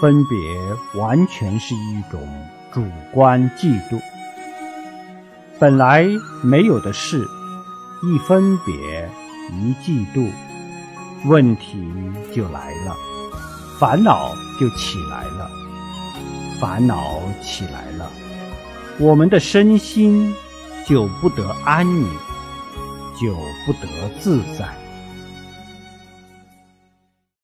分别完全是一种主观嫉妒。本来没有的事一分别一嫉妒问题就来了。烦恼就起来了。烦恼起来了。我们的身心就不得安宁就不得自在。